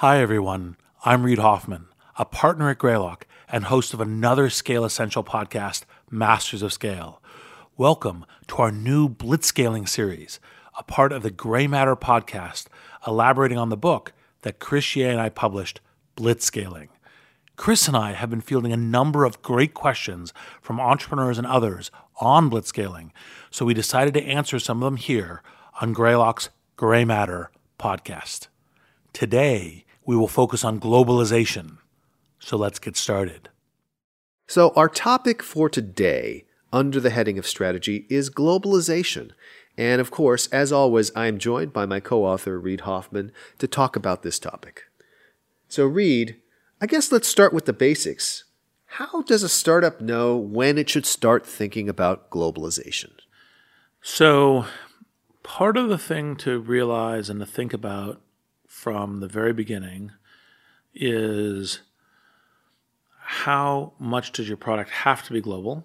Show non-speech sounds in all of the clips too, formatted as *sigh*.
Hi, everyone. I'm Reid Hoffman, a partner at Greylock and host of another Scale Essential podcast, Masters of Scale. Welcome to our new Blitzscaling series, a part of the Grey Matter podcast, elaborating on the book that Chris Yeh and I published, Blitzscaling. Chris and I have been fielding a number of great questions from entrepreneurs and others on blitzscaling, so we decided to answer some of them here on Greylock's Grey Matter podcast. Today, we will focus on globalization. So let's get started. So, our topic for today, under the heading of strategy, is globalization. And of course, as always, I am joined by my co author, Reid Hoffman, to talk about this topic. So, Reid, I guess let's start with the basics. How does a startup know when it should start thinking about globalization? So, part of the thing to realize and to think about from the very beginning is how much does your product have to be global?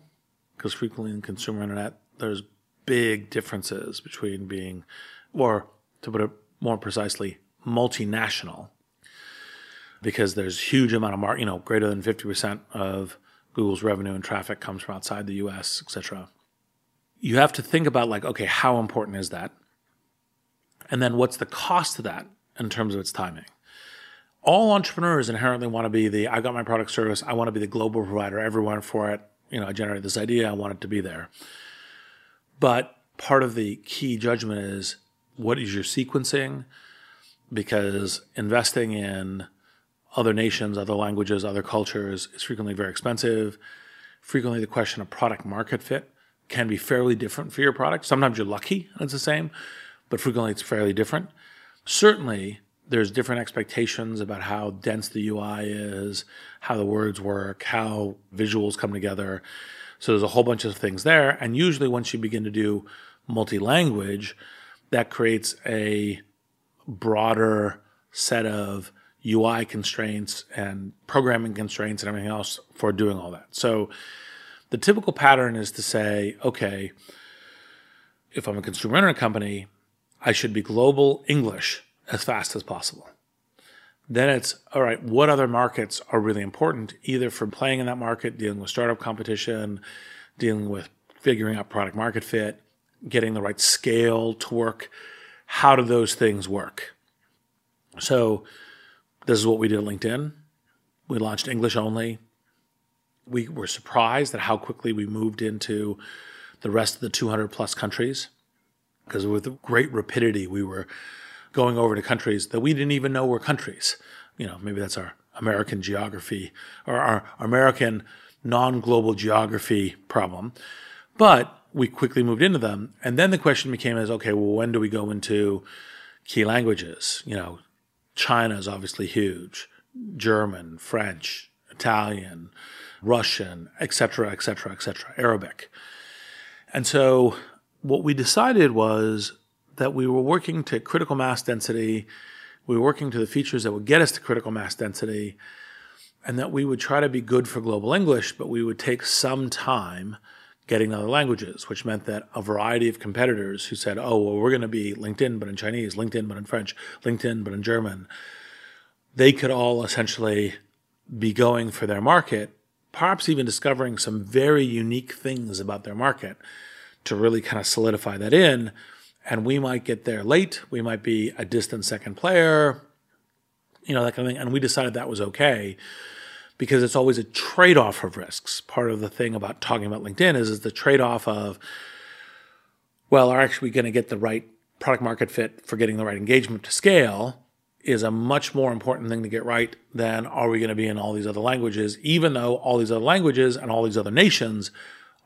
Because frequently in consumer internet, there's big differences between being, or to put it more precisely, multinational because there's huge amount of market, you know, greater than 50% of Google's revenue and traffic comes from outside the US, et cetera. You have to think about like, okay, how important is that? And then what's the cost of that in terms of its timing? All entrepreneurs inherently want to be the, I got my product service, I want to be the global provider, everyone for it. You know, I generated this idea, I want it to be there. But part of the key judgment is what is your sequencing? Because investing in other nations, other languages, other cultures is frequently very expensive. Frequently, the question of product market fit can be fairly different for your product. Sometimes you're lucky and it's the same, but frequently it's fairly different. Certainly, there's different expectations about how dense the UI is, how the words work, how visuals come together. So there's a whole bunch of things there. And usually, once you begin to do multi language, that creates a broader set of UI constraints and programming constraints and everything else for doing all that. So the typical pattern is to say, okay, if I'm a consumer internet company, I should be global English as fast as possible. Then it's all right, what other markets are really important, either for playing in that market, dealing with startup competition, dealing with figuring out product market fit, getting the right scale to work. How do those things work? So this is what we did at LinkedIn. We launched English only. We were surprised at how quickly we moved into the rest of the 200 plus countries because with great rapidity we were going over to countries that we didn't even know were countries. You know, maybe that's our American geography or our American non global geography problem. But we quickly moved into them. And then the question became is okay, well, when do we go into key languages? You know, China is obviously huge. German, French, Italian, Russian, etc., etc., etc., Arabic. And so what we decided was that we were working to critical mass density, we were working to the features that would get us to critical mass density, and that we would try to be good for global English, but we would take some time getting other languages, which meant that a variety of competitors who said, oh, well, we're going to be LinkedIn, but in Chinese, LinkedIn, but in French, LinkedIn, but in German, they could all essentially be going for their market, perhaps even discovering some very unique things about their market to really kind of solidify that in. And we might get there late. We might be a distant second player, you know, that kind of thing. And we decided that was okay because it's always a trade off of risks. Part of the thing about talking about LinkedIn is, is the trade off of, well, are actually going to get the right product market fit for getting the right engagement to scale is a much more important thing to get right than are we going to be in all these other languages, even though all these other languages and all these other nations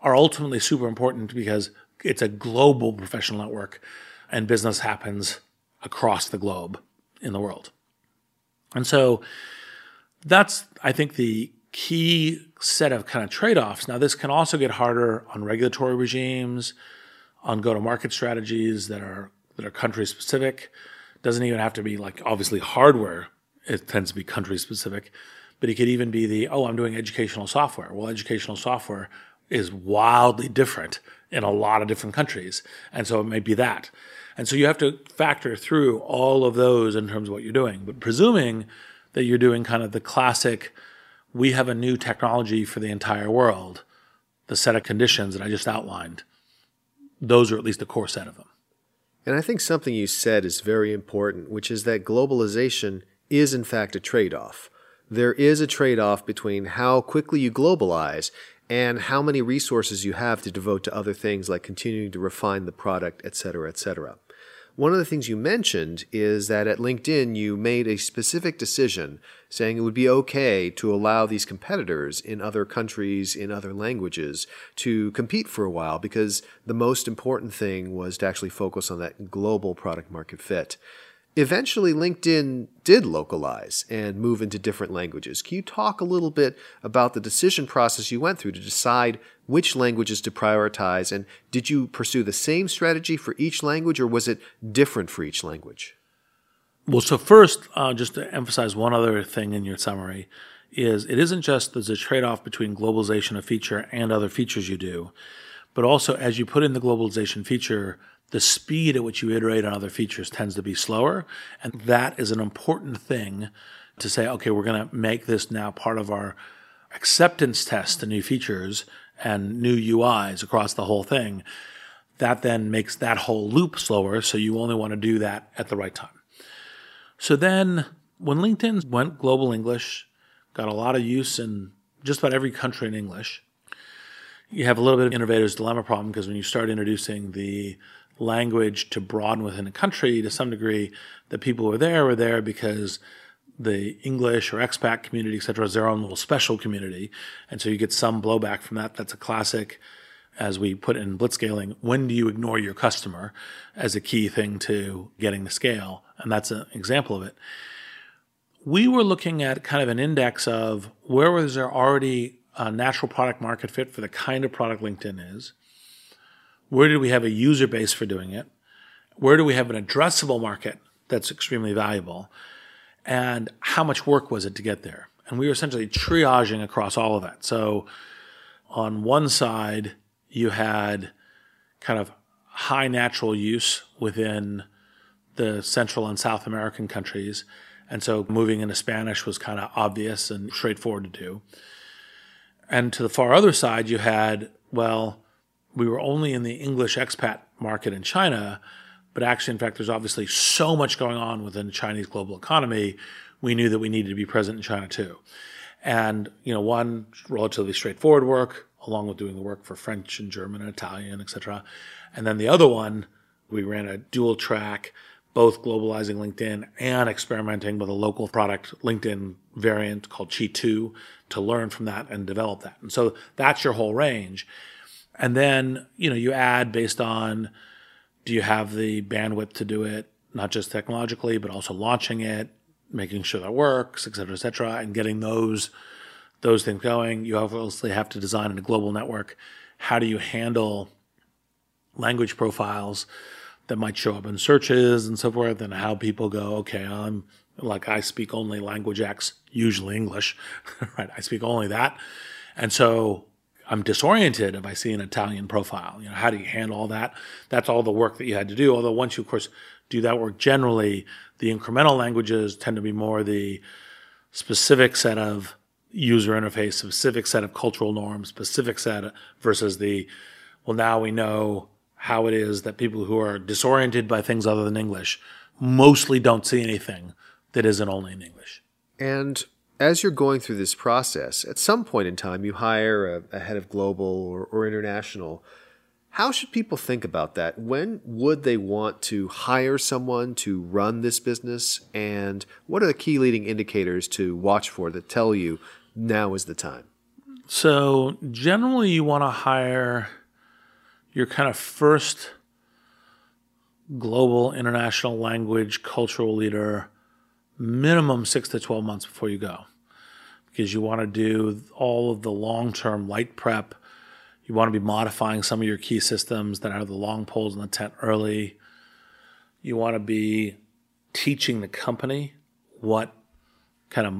are ultimately super important because it's a global professional network and business happens across the globe in the world. And so that's, I think, the key set of kind of trade offs. Now, this can also get harder on regulatory regimes, on go to market strategies that are, that are country specific. Doesn't even have to be like obviously hardware, it tends to be country specific, but it could even be the, oh, I'm doing educational software. Well, educational software, is wildly different in a lot of different countries. And so it may be that. And so you have to factor through all of those in terms of what you're doing. But presuming that you're doing kind of the classic, we have a new technology for the entire world, the set of conditions that I just outlined, those are at least the core set of them. And I think something you said is very important, which is that globalization is in fact a trade off. There is a trade off between how quickly you globalize and how many resources you have to devote to other things like continuing to refine the product, et cetera, et cetera. One of the things you mentioned is that at LinkedIn you made a specific decision saying it would be okay to allow these competitors in other countries, in other languages, to compete for a while because the most important thing was to actually focus on that global product market fit. Eventually, LinkedIn did localize and move into different languages. Can you talk a little bit about the decision process you went through to decide which languages to prioritize? And did you pursue the same strategy for each language, or was it different for each language? Well, so first, uh, just to emphasize one other thing in your summary, is it isn't just there's a trade off between globalization of feature and other features you do, but also as you put in the globalization feature, the speed at which you iterate on other features tends to be slower. And that is an important thing to say, okay, we're going to make this now part of our acceptance test to new features and new UIs across the whole thing. That then makes that whole loop slower. So you only want to do that at the right time. So then when LinkedIn went global English, got a lot of use in just about every country in English, you have a little bit of innovator's dilemma problem because when you start introducing the language to broaden within a country to some degree. The people who are there were there because the English or expat community, et cetera, is their own little special community. And so you get some blowback from that. That's a classic, as we put in blitzscaling, when do you ignore your customer as a key thing to getting the scale? And that's an example of it. We were looking at kind of an index of where was there already a natural product market fit for the kind of product LinkedIn is where do we have a user base for doing it? Where do we have an addressable market that's extremely valuable? And how much work was it to get there? And we were essentially triaging across all of that. So on one side, you had kind of high natural use within the Central and South American countries. And so moving into Spanish was kind of obvious and straightforward to do. And to the far other side, you had, well, we were only in the English expat market in China, but actually, in fact, there's obviously so much going on within the Chinese global economy. We knew that we needed to be present in China too. And, you know, one relatively straightforward work, along with doing the work for French and German and Italian, et cetera. And then the other one, we ran a dual track, both globalizing LinkedIn and experimenting with a local product LinkedIn variant called Chitu to learn from that and develop that. And so that's your whole range. And then, you know, you add based on do you have the bandwidth to do it, not just technologically, but also launching it, making sure that works, et cetera, et cetera, and getting those those things going. You obviously have to design in a global network. How do you handle language profiles that might show up in searches and so forth, and how people go, okay, I'm like I speak only language X, usually English, *laughs* right? I speak only that. And so I'm disoriented if I see an Italian profile. You know, how do you handle all that? That's all the work that you had to do. Although once you, of course, do that work, generally the incremental languages tend to be more the specific set of user interface, specific set of cultural norms, specific set versus the, well, now we know how it is that people who are disoriented by things other than English mostly don't see anything that isn't only in English. And as you're going through this process, at some point in time, you hire a, a head of global or, or, international. How should people think about that? When would they want to hire someone to run this business? And what are the key leading indicators to watch for that tell you now is the time? So, generally, you want to hire your kind of first global international language cultural leader minimum six to 12 months before you go because you want to do all of the long term light prep. You want to be modifying some of your key systems that are the long poles in the tent early. You want to be teaching the company what kind of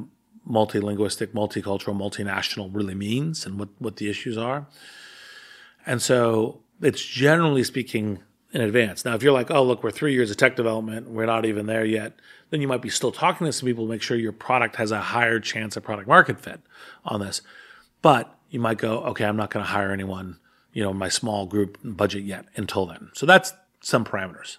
multilinguistic, multicultural, multinational really means and what, what the issues are. And so it's generally speaking in advance. Now, if you're like, oh, look, we're three years of tech development, we're not even there yet, then you might be still talking to some people to make sure your product has a higher chance of product market fit on this. But you might go, okay, I'm not going to hire anyone, you know, my small group budget yet until then. So that's some parameters.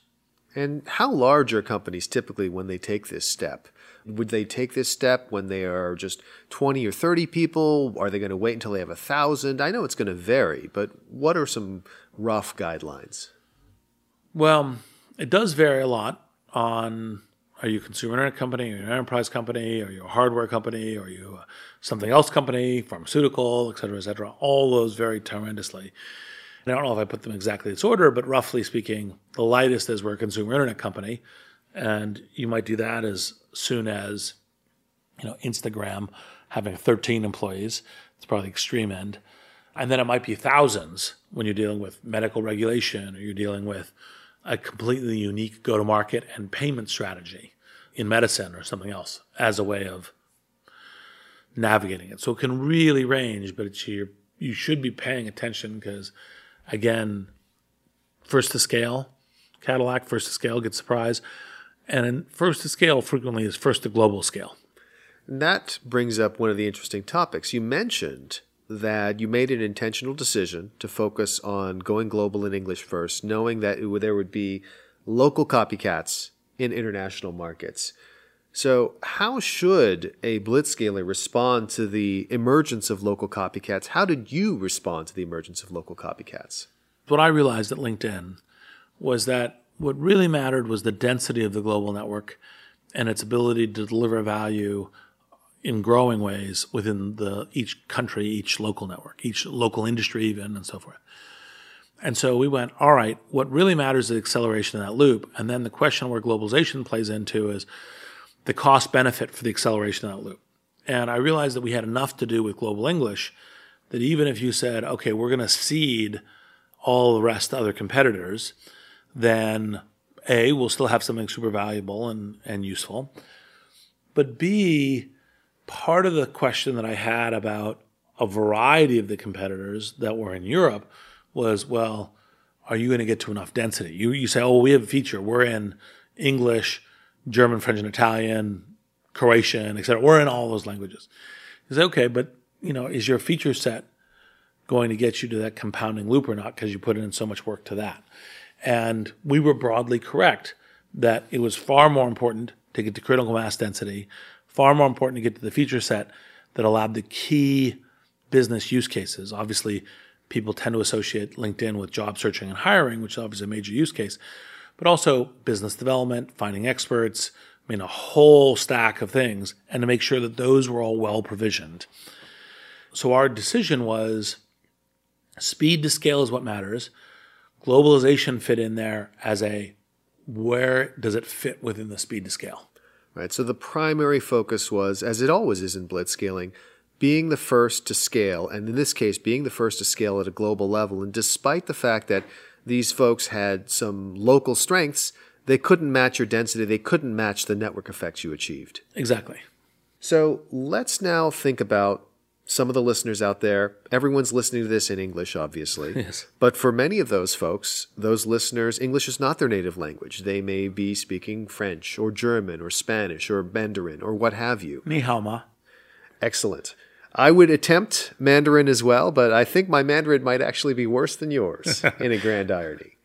And how large are companies typically when they take this step? Would they take this step when they are just 20 or 30 people? Are they going to wait until they have a thousand? I know it's going to vary, but what are some rough guidelines? Well, it does vary a lot on are you a consumer internet company, you an enterprise company, are you a hardware company, are you something else company, pharmaceutical, et cetera, et cetera. All those vary tremendously. And I don't know if I put them exactly in this order, but roughly speaking, the lightest is we're a consumer internet company. And you might do that as soon as, you know, Instagram having 13 employees. It's probably the extreme end. And then it might be thousands when you're dealing with medical regulation or you're dealing with a completely unique go to market and payment strategy in medicine or something else as a way of navigating it. So it can really range, but it's your, you should be paying attention because, again, first to scale, Cadillac first to scale gets surprised. And first to scale frequently is first to global scale. And that brings up one of the interesting topics. You mentioned that you made an intentional decision to focus on going global in English first, knowing that would, there would be local copycats in international markets. So, how should a blitzscaler respond to the emergence of local copycats? How did you respond to the emergence of local copycats? What I realized at LinkedIn was that what really mattered was the density of the global network and its ability to deliver value in growing ways within the each country, each local network, each local industry, even, and so forth. And so we went, all right, what really matters is the acceleration of that loop. And then the question where globalization plays into is the cost benefit for the acceleration of that loop. And I realized that we had enough to do with global English that even if you said, okay, we're going to cede all the rest to other competitors, then A, we'll still have something super valuable and, and useful. But B, part of the question that I had about a variety of the competitors that were in Europe was, well, are you going to get to enough density? You, you say, oh, we have a feature. We're in English, German, French, and Italian, Croatian, etc. We're in all those languages. You say, okay, but you know, is your feature set going to get you to that compounding loop or not? Because you put in so much work to that. And we were broadly correct that it was far more important to get to critical mass density far more important to get to the feature set that allowed the key business use cases. Obviously, people tend to associate LinkedIn with job searching and hiring, which is obviously a major use case, but also business development, finding experts, I mean, a whole stack of things, and to make sure that those were all well provisioned. So our decision was speed to scale is what matters. Globalization fit in there as a where does it fit within the speed to scale? Right. So the primary focus was, as it always is in blitzscaling, being the first to scale, and in this case, being the first to scale at a global level. And despite the fact that these folks had some local strengths, they couldn't match your density. They couldn't match the network effects you achieved. Exactly. So let's now think about some of the listeners out there, everyone's listening to this in English, obviously. *laughs* Yes. But for many of those folks, those listeners, English is not their native language. They may be speaking French or German or Spanish or Mandarin or what have you. Ni hao ma. Excellent. I would attempt Mandarin as well, but I think my Mandarin might actually be worse than yours *laughs* in a grand irony.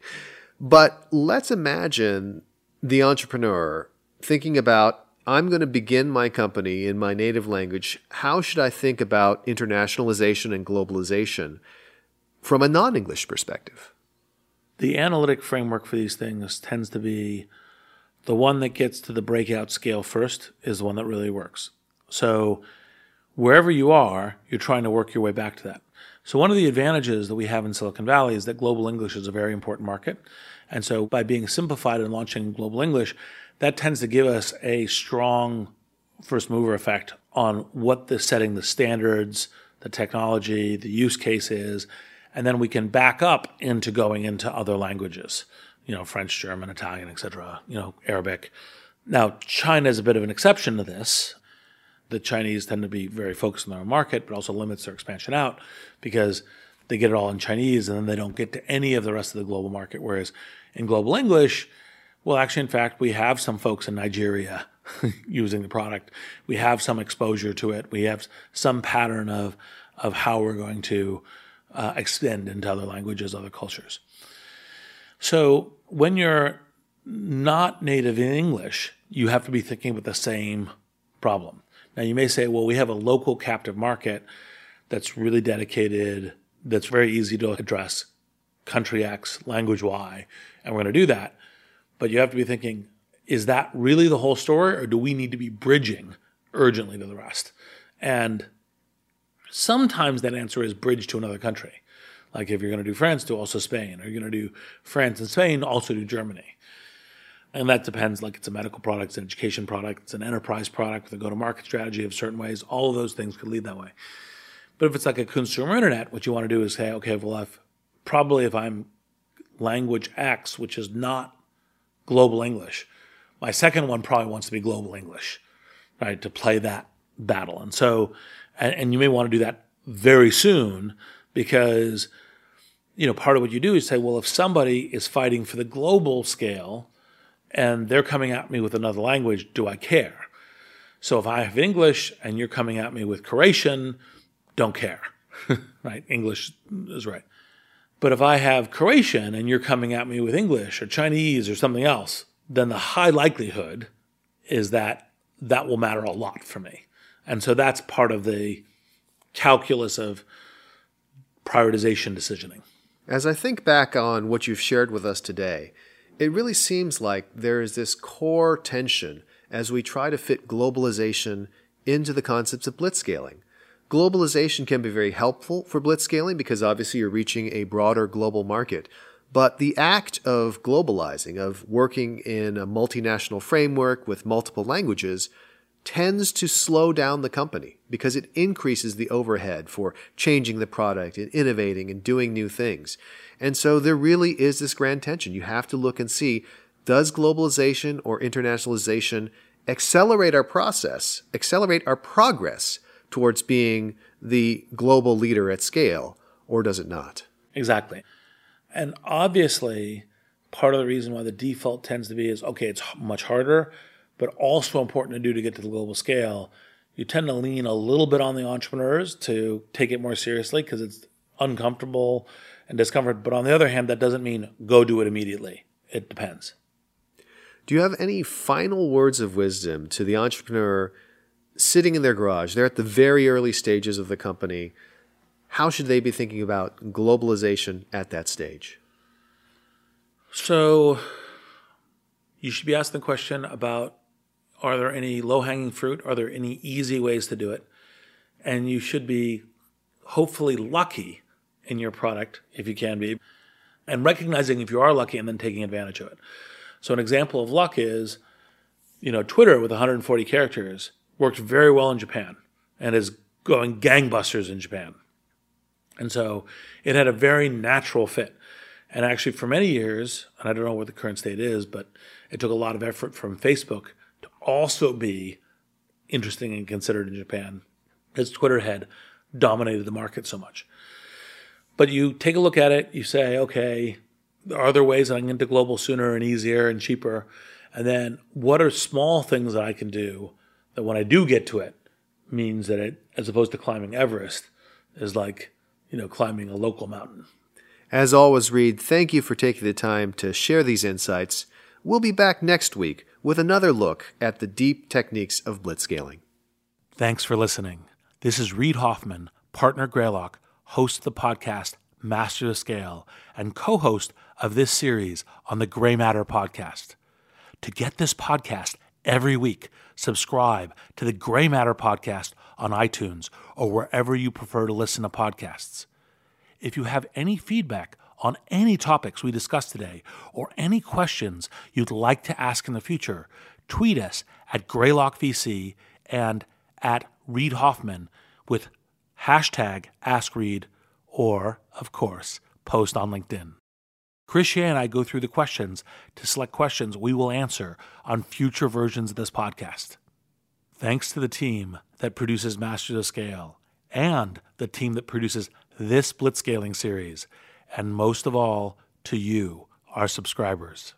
But let's imagine the entrepreneur thinking about I'm going to begin my company in my native language. How should I think about internationalization and globalization from a non English perspective? The analytic framework for these things tends to be the one that gets to the breakout scale first is the one that really works. So, wherever you are, you're trying to work your way back to that. So, one of the advantages that we have in Silicon Valley is that global English is a very important market. And so, by being simplified and launching global English, that tends to give us a strong first mover effect on what the setting the standards, the technology, the use case is, and then we can back up into going into other languages, you know, French, German, Italian, etc., you know, Arabic. Now, China is a bit of an exception to this. The Chinese tend to be very focused on their own market, but also limits their expansion out because they get it all in Chinese and then they don't get to any of the rest of the global market. Whereas in global English, well, actually, in fact, we have some folks in Nigeria *laughs* using the product. We have some exposure to it. We have some pattern of of how we're going to uh, extend into other languages, other cultures. So when you're not native in English, you have to be thinking about the same problem. Now, you may say, well, we have a local captive market that's really dedicated, that's very easy to address, country X, language Y, and we're going to do that. But you have to be thinking, is that really the whole story, or do we need to be bridging urgently to the rest? And sometimes that answer is bridge to another country. Like if you're going to do France, do also Spain, or you're going to do France and Spain, also do Germany. And that depends, like it's a medical product, it's an education product, it's an enterprise product with a go to market strategy of certain ways. All of those things could lead that way. But if it's like a consumer internet, what you want to do is say, okay, well, if probably if I'm language X, which is not global English, my second one probably wants to be global English, right, to play that battle. And so, and, and you may want to do that very soon because, you know, part of what you do is say, well, if somebody is fighting for the global scale, and they're coming at me with another language, do I care? So if I have English and you're coming at me with Croatian, don't care, *laughs* right? English is right. But if I have Croatian and you're coming at me with English or Chinese or something else, then the high likelihood is that that will matter a lot for me. And so that's part of the calculus of prioritization decisioning. As I think back on what you've shared with us today, it really seems like there is this core tension as we try to fit globalization into the concepts of blitzscaling. Globalization can be very helpful for blitzscaling because obviously you're reaching a broader global market. But the act of globalizing, of working in a multinational framework with multiple languages, tends to slow down the company because it increases the overhead for changing the product and innovating and doing new things. And so there really is this grand tension. You have to look and see does globalization or internationalization accelerate our process, accelerate our progress towards being the global leader at scale, or does it not? Exactly. And obviously, part of the reason why the default tends to be is okay, it's much harder, but also important to do to get to the global scale. You tend to lean a little bit on the entrepreneurs to take it more seriously because it's uncomfortable and discomfort. But on the other hand, that doesn't mean go do it immediately. It depends. Do you have any final words of wisdom to the entrepreneur sitting in their garage? They're at the very early stages of the company. How should they be thinking about globalization at that stage? So, you should be asking the question about are there any low hanging fruit? Are there any easy ways to do it? And you should be hopefully lucky in your product if you can be, and recognizing if you are lucky and then taking advantage of it. So an example of luck is, you know, Twitter with 140 characters worked very well in Japan and is going gangbusters in Japan. And so it had a very natural fit. And actually, for many years, and I don't know what the current state is, but it took a lot of effort from Facebook to also be interesting and considered in Japan because Twitter had dominated the market so much. But you take a look at it, you say, okay, are there ways I can get to global sooner and easier and cheaper? And then what are small things that I can do that when I do get to it means that it, as opposed to climbing Everest, is like, you know, climbing a local mountain. As always, Reid, thank you for taking the time to share these insights. We'll be back next week with another look at the deep techniques of blitzscaling. Thanks for listening. This is Reid Hoffman, partner Greylock host the podcast Master the Scale and co host of this series on the Grey Matter podcast. To get this podcast every week, subscribe to the Grey Matter podcast on iTunes or wherever you prefer to listen to podcasts. If you have any feedback on any topics we discussed today or any questions you'd like to ask in the future, tweet us at GreylockVC and at Reid Hoffman with hashtag AskReid, or, of course, post on LinkedIn. Chris and I go through the questions to select questions we will answer on future versions of this podcast. Thanks to the team that produces Masters of Scale and the team that produces this blitzscaling series, and most of all, to you, our subscribers.